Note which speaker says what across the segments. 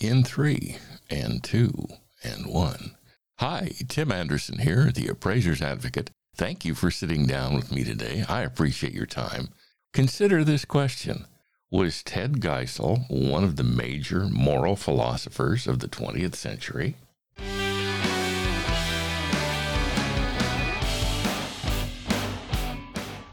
Speaker 1: in three and two and one. Hi, Tim Anderson here, the appraiser's advocate. Thank you for sitting down with me today. I appreciate your time. Consider this question Was Ted Geisel one of the major moral philosophers of the 20th century?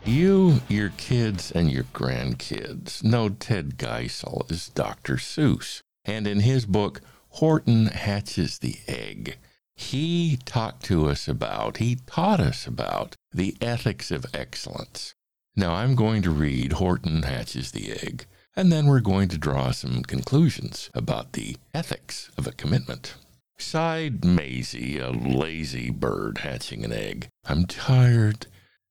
Speaker 1: You, your kids, and your grandkids know Ted Geisel is Dr. Seuss. And in his book, Horton Hatches the Egg, he talked to us about, he taught us about the ethics of excellence. Now, I'm going to read Horton Hatches the Egg, and then we're going to draw some conclusions about the ethics of a commitment. Sighed Mayzie, a lazy bird hatching an egg. I'm tired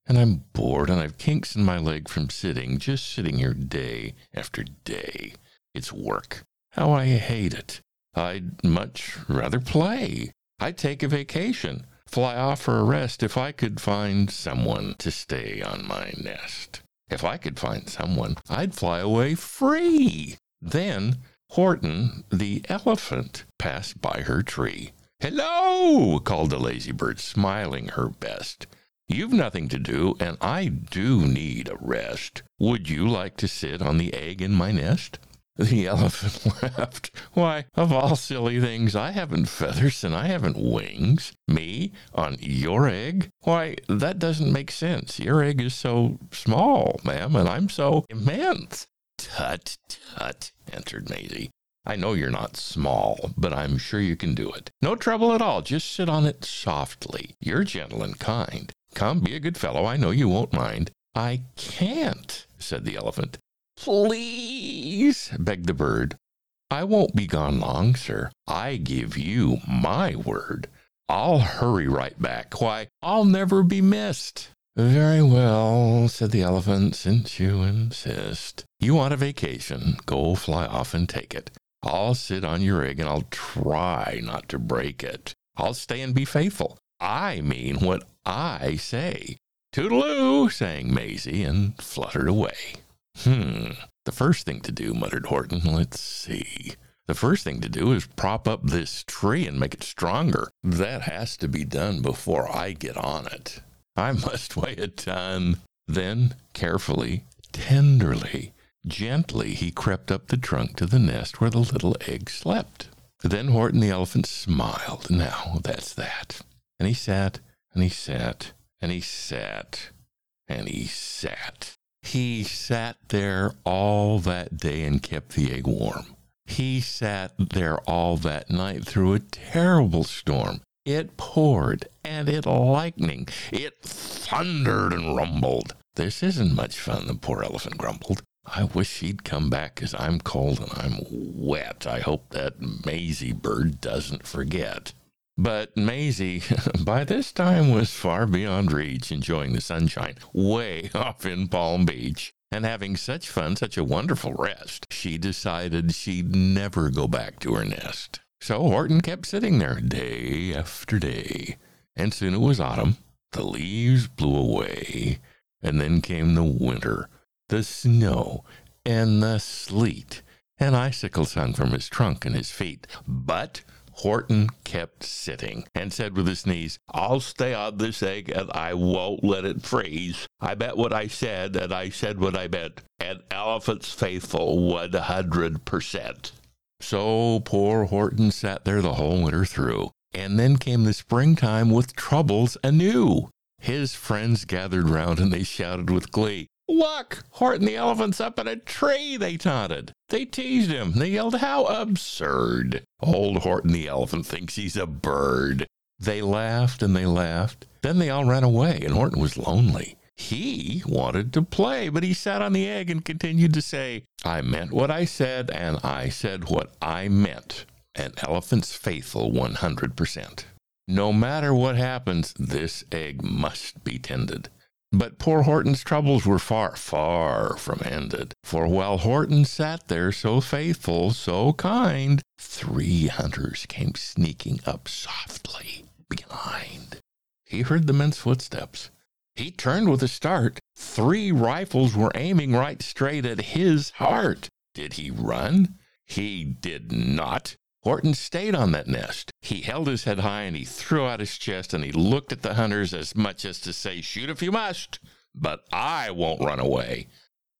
Speaker 1: and I'm bored and I've kinks in my leg from sitting, just sitting here day after day. It's work. How I hate it. I'd much rather play. I'd take a vacation, fly off for a rest if I could find someone to stay on my nest. If I could find someone, I'd fly away free. Then Horton, the elephant, passed by her tree. Hello, called the lazy bird, smiling her best. You've nothing to do, and I do need a rest. Would you like to sit on the egg in my nest? The elephant laughed. Why, of all silly things, I haven't feathers and I haven't wings. Me on your egg? Why, that doesn't make sense. Your egg is so small, ma'am, and I'm so immense. Tut, tut, answered Mayzie. I know you're not small, but I'm sure you can do it. No trouble at all. Just sit on it softly. You're gentle and kind. Come, be a good fellow. I know you won't mind. I can't, said the elephant. Please, begged the bird. I won't be gone long, sir. I give you my word. I'll hurry right back. Why, I'll never be missed. Very well, said the elephant, since you insist. You want a vacation. Go fly off and take it. I'll sit on your egg and I'll try not to break it. I'll stay and be faithful. I mean what I say. Toodaloo, sang Mayzie and fluttered away. Hmm, the first thing to do, muttered Horton. Let's see. The first thing to do is prop up this tree and make it stronger. That has to be done before I get on it. I must weigh a ton. Then, carefully, tenderly, gently, he crept up the trunk to the nest where the little egg slept. Then Horton the elephant smiled. Now, that's that. And he sat and he sat and he sat and he sat. He sat there all that day and kept the egg warm. He sat there all that night through a terrible storm. It poured and it lightning. It thundered and rumbled. This isn't much fun, the poor elephant grumbled. I wish he'd come back, back, 'cause I'm cold and I'm wet. I hope that Mayzie bird doesn't forget. But Mayzie, by this time, was far beyond reach, enjoying the sunshine way off in Palm Beach. And having such fun, such a wonderful rest, she decided she'd never go back to her nest. So Horton kept sitting there day after day. And soon it was autumn. The leaves blew away. And then came the winter, the snow, and the sleet. And icicles hung from his trunk and his feet. But Horton kept sitting and said with his knees, I'll stay on this egg and I won't let it freeze. I bet what I said and I said what I meant. An elephant's faithful 100%. So poor Horton sat there the whole winter through. And then came the springtime with troubles anew. His friends gathered round and they shouted with glee, Look, Horton the elephant's up in a tree, they taunted. They teased him. They yelled, How absurd. Old Horton the elephant thinks he's a bird. They laughed and they laughed. Then they all ran away, and Horton was lonely. He wanted to play, but he sat on the egg and continued to say, I meant what I said, and I said what I meant. An elephant's faithful 100%. No matter what happens, this egg must be tended. But poor Horton's troubles were far, far from ended. For while Horton sat there so faithful, so kind, three hunters came sneaking up softly behind. He heard the men's footsteps. He turned with a start. Three rifles were aiming right straight at his heart. Did he run? He did not. Horton stayed on that nest. He held his head high and he threw out his chest and he looked at the hunters as much as to say, Shoot if you must, but I won't run away.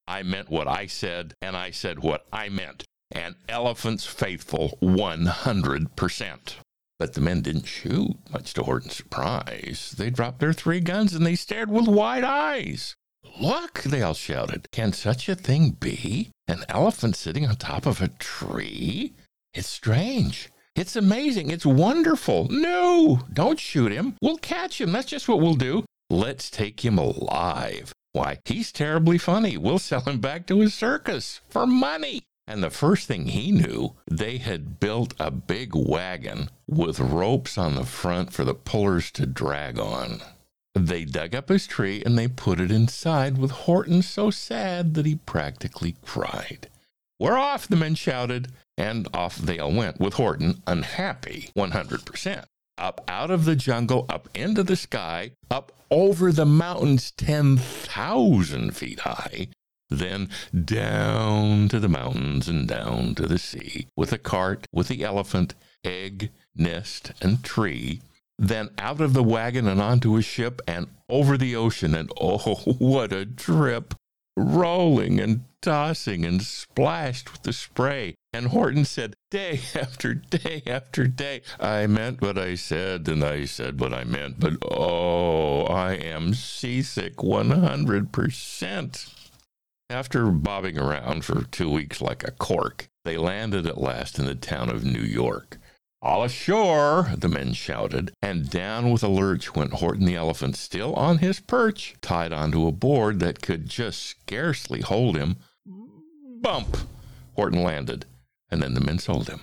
Speaker 1: I meant what I said, and I said what I meant. And elephants faithful 100%. But the men didn't shoot, much to Horton's surprise. They dropped their three guns and they stared with wide eyes. Look, they all shouted. Can such a thing be? An elephant sitting on top of a tree? It's strange. It's amazing. It's wonderful. No, don't shoot him. We'll catch him. That's just what we'll do. Let's take him alive. Why, he's terribly funny. We'll sell him back to his circus for money. And the first thing he knew, they had built a big wagon with ropes on the front for the pullers to drag on. They dug up his tree and they put it inside with Horton so sad that he practically cried. We're off, the men shouted, and off they all went with Horton unhappy 100%. Up out of the jungle, up into the sky, up over the mountains 10,000 feet high, then down to the mountains and down to the sea, with a cart, with the elephant, egg, nest, and tree, then out of the wagon and onto a ship and over the ocean, and oh, what a trip! Rolling and tossing and splashed with the spray. And Horton said, day after day after day, I meant what I said, and I said what I meant, but oh, I am seasick 100%. After bobbing around for two weeks like a cork, they landed at last in the town of New York. All ashore, the men shouted, and down with a lurch went Horton the elephant, still on his perch, tied onto a board that could just scarcely hold him. Bump! Horton landed, and then the men sold him.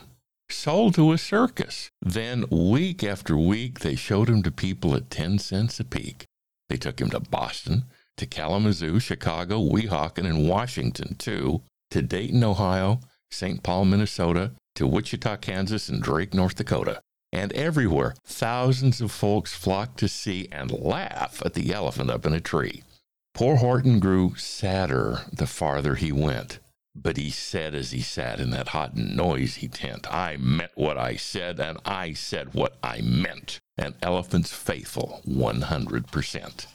Speaker 1: Sold to a circus. Then, week after week, they showed him to people at 10 cents a peek. They took him to Boston, to Kalamazoo, Chicago, Weehawken, and Washington, too, to Dayton, Ohio, St. Paul, Minnesota, to Wichita, Kansas, and Drake, North Dakota. And everywhere, thousands of folks flocked to see and laugh at the elephant up in a tree. Poor Horton grew sadder the farther he went. But he said as he sat in that hot and noisy tent, I meant what I said, and I said what I meant. And elephants faithful 100%.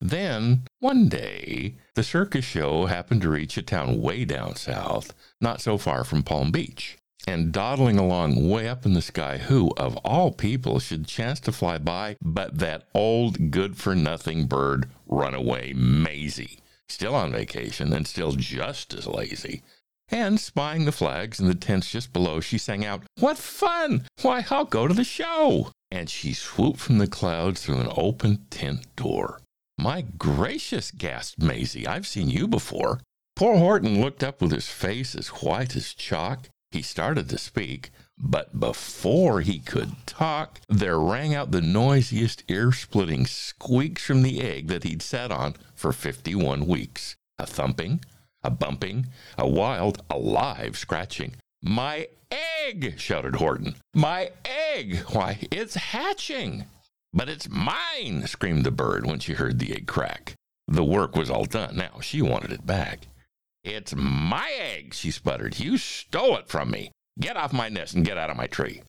Speaker 1: Then, one day, the circus show happened to reach a town way down south, not so far from Palm Beach. And dawdling along way up in the sky, who, of all people, should chance to fly by but that old good for nothing bird, Runaway Mayzie, still on vacation and still just as lazy. And spying the flags and the tents just below, she sang out, What fun! Why, I'll go to the show! And she swooped from the clouds through an open tent door. My gracious, gasped Mayzie, I've seen you before. Poor Horton looked up with his face as white as chalk. He started to speak, but before he could talk, there rang out the noisiest ear splitting squeaks from the egg that he'd sat on for 51 weeks. A thumping, a bumping, a wild, alive scratching. My egg! shouted Horton. My egg! Why, it's hatching! But it's mine, screamed the bird when she heard the egg crack. The work was all done. Now she wanted it back. It's my egg, she sputtered. You stole it from me. Get off my nest and get out of my tree.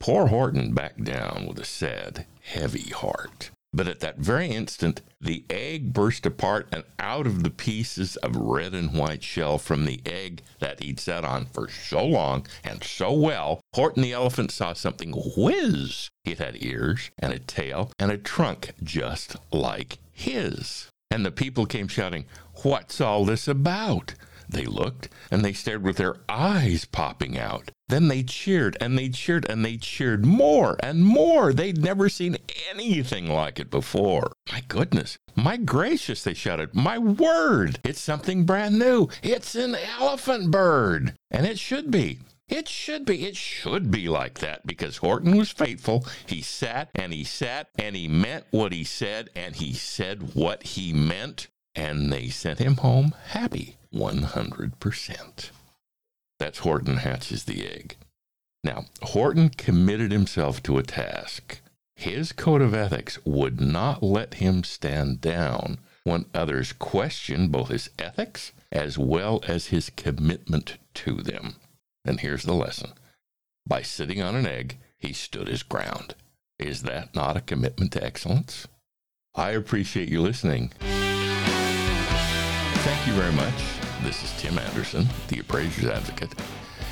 Speaker 1: Poor Horton backed down with a sad, heavy heart. But at that very instant, the egg burst apart, and out of the pieces of red and white shell from the egg that he'd sat on for so long and so well, Horton the elephant saw something whiz. It had ears and a tail and a trunk just like his. And the people came shouting, What's all this about? They looked and they stared with their eyes popping out. Then they cheered and they cheered and they cheered more and more. They'd never seen anything like it before. My goodness, my gracious, they shouted. My word, it's something brand new. It's an elephant bird. And it should be. It should be. It should be like that because Horton was faithful. He sat and he sat and he meant what he said and he said what he meant. And they sent him home happy 100%. That's Horton hatches the egg. Now, Horton committed himself to a task. His code of ethics would not let him stand down when others questioned both his ethics as well as his commitment to them. And here's the lesson By sitting on an egg, he stood his ground. Is that not a commitment to excellence? I appreciate you listening. Thank you very much. This is Tim Anderson, the Appraiser's Advocate.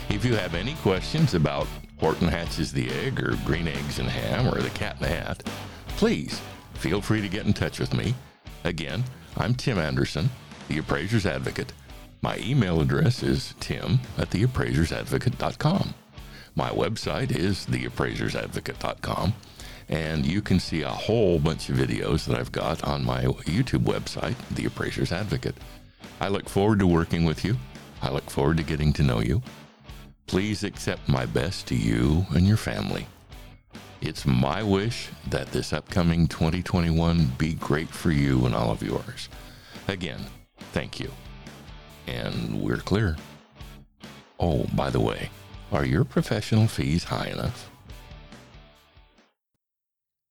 Speaker 1: If you have any questions about Horton hatches the egg, or green eggs and ham, or the cat in the hat, please feel free to get in touch with me. Again, I'm Tim Anderson, the Appraiser's Advocate. My email address is tim at theappraisersadvocate.com. My website is theappraisersadvocate.com, and you can see a whole bunch of videos that I've got on my YouTube website, The Appraiser's Advocate. I look forward to working with you. I look forward to getting to know you. Please accept my best to you and your family. It's my wish that this upcoming 2021 be great for you and all of yours. Again, thank you. And we're clear. Oh, by the way, are your professional fees high enough?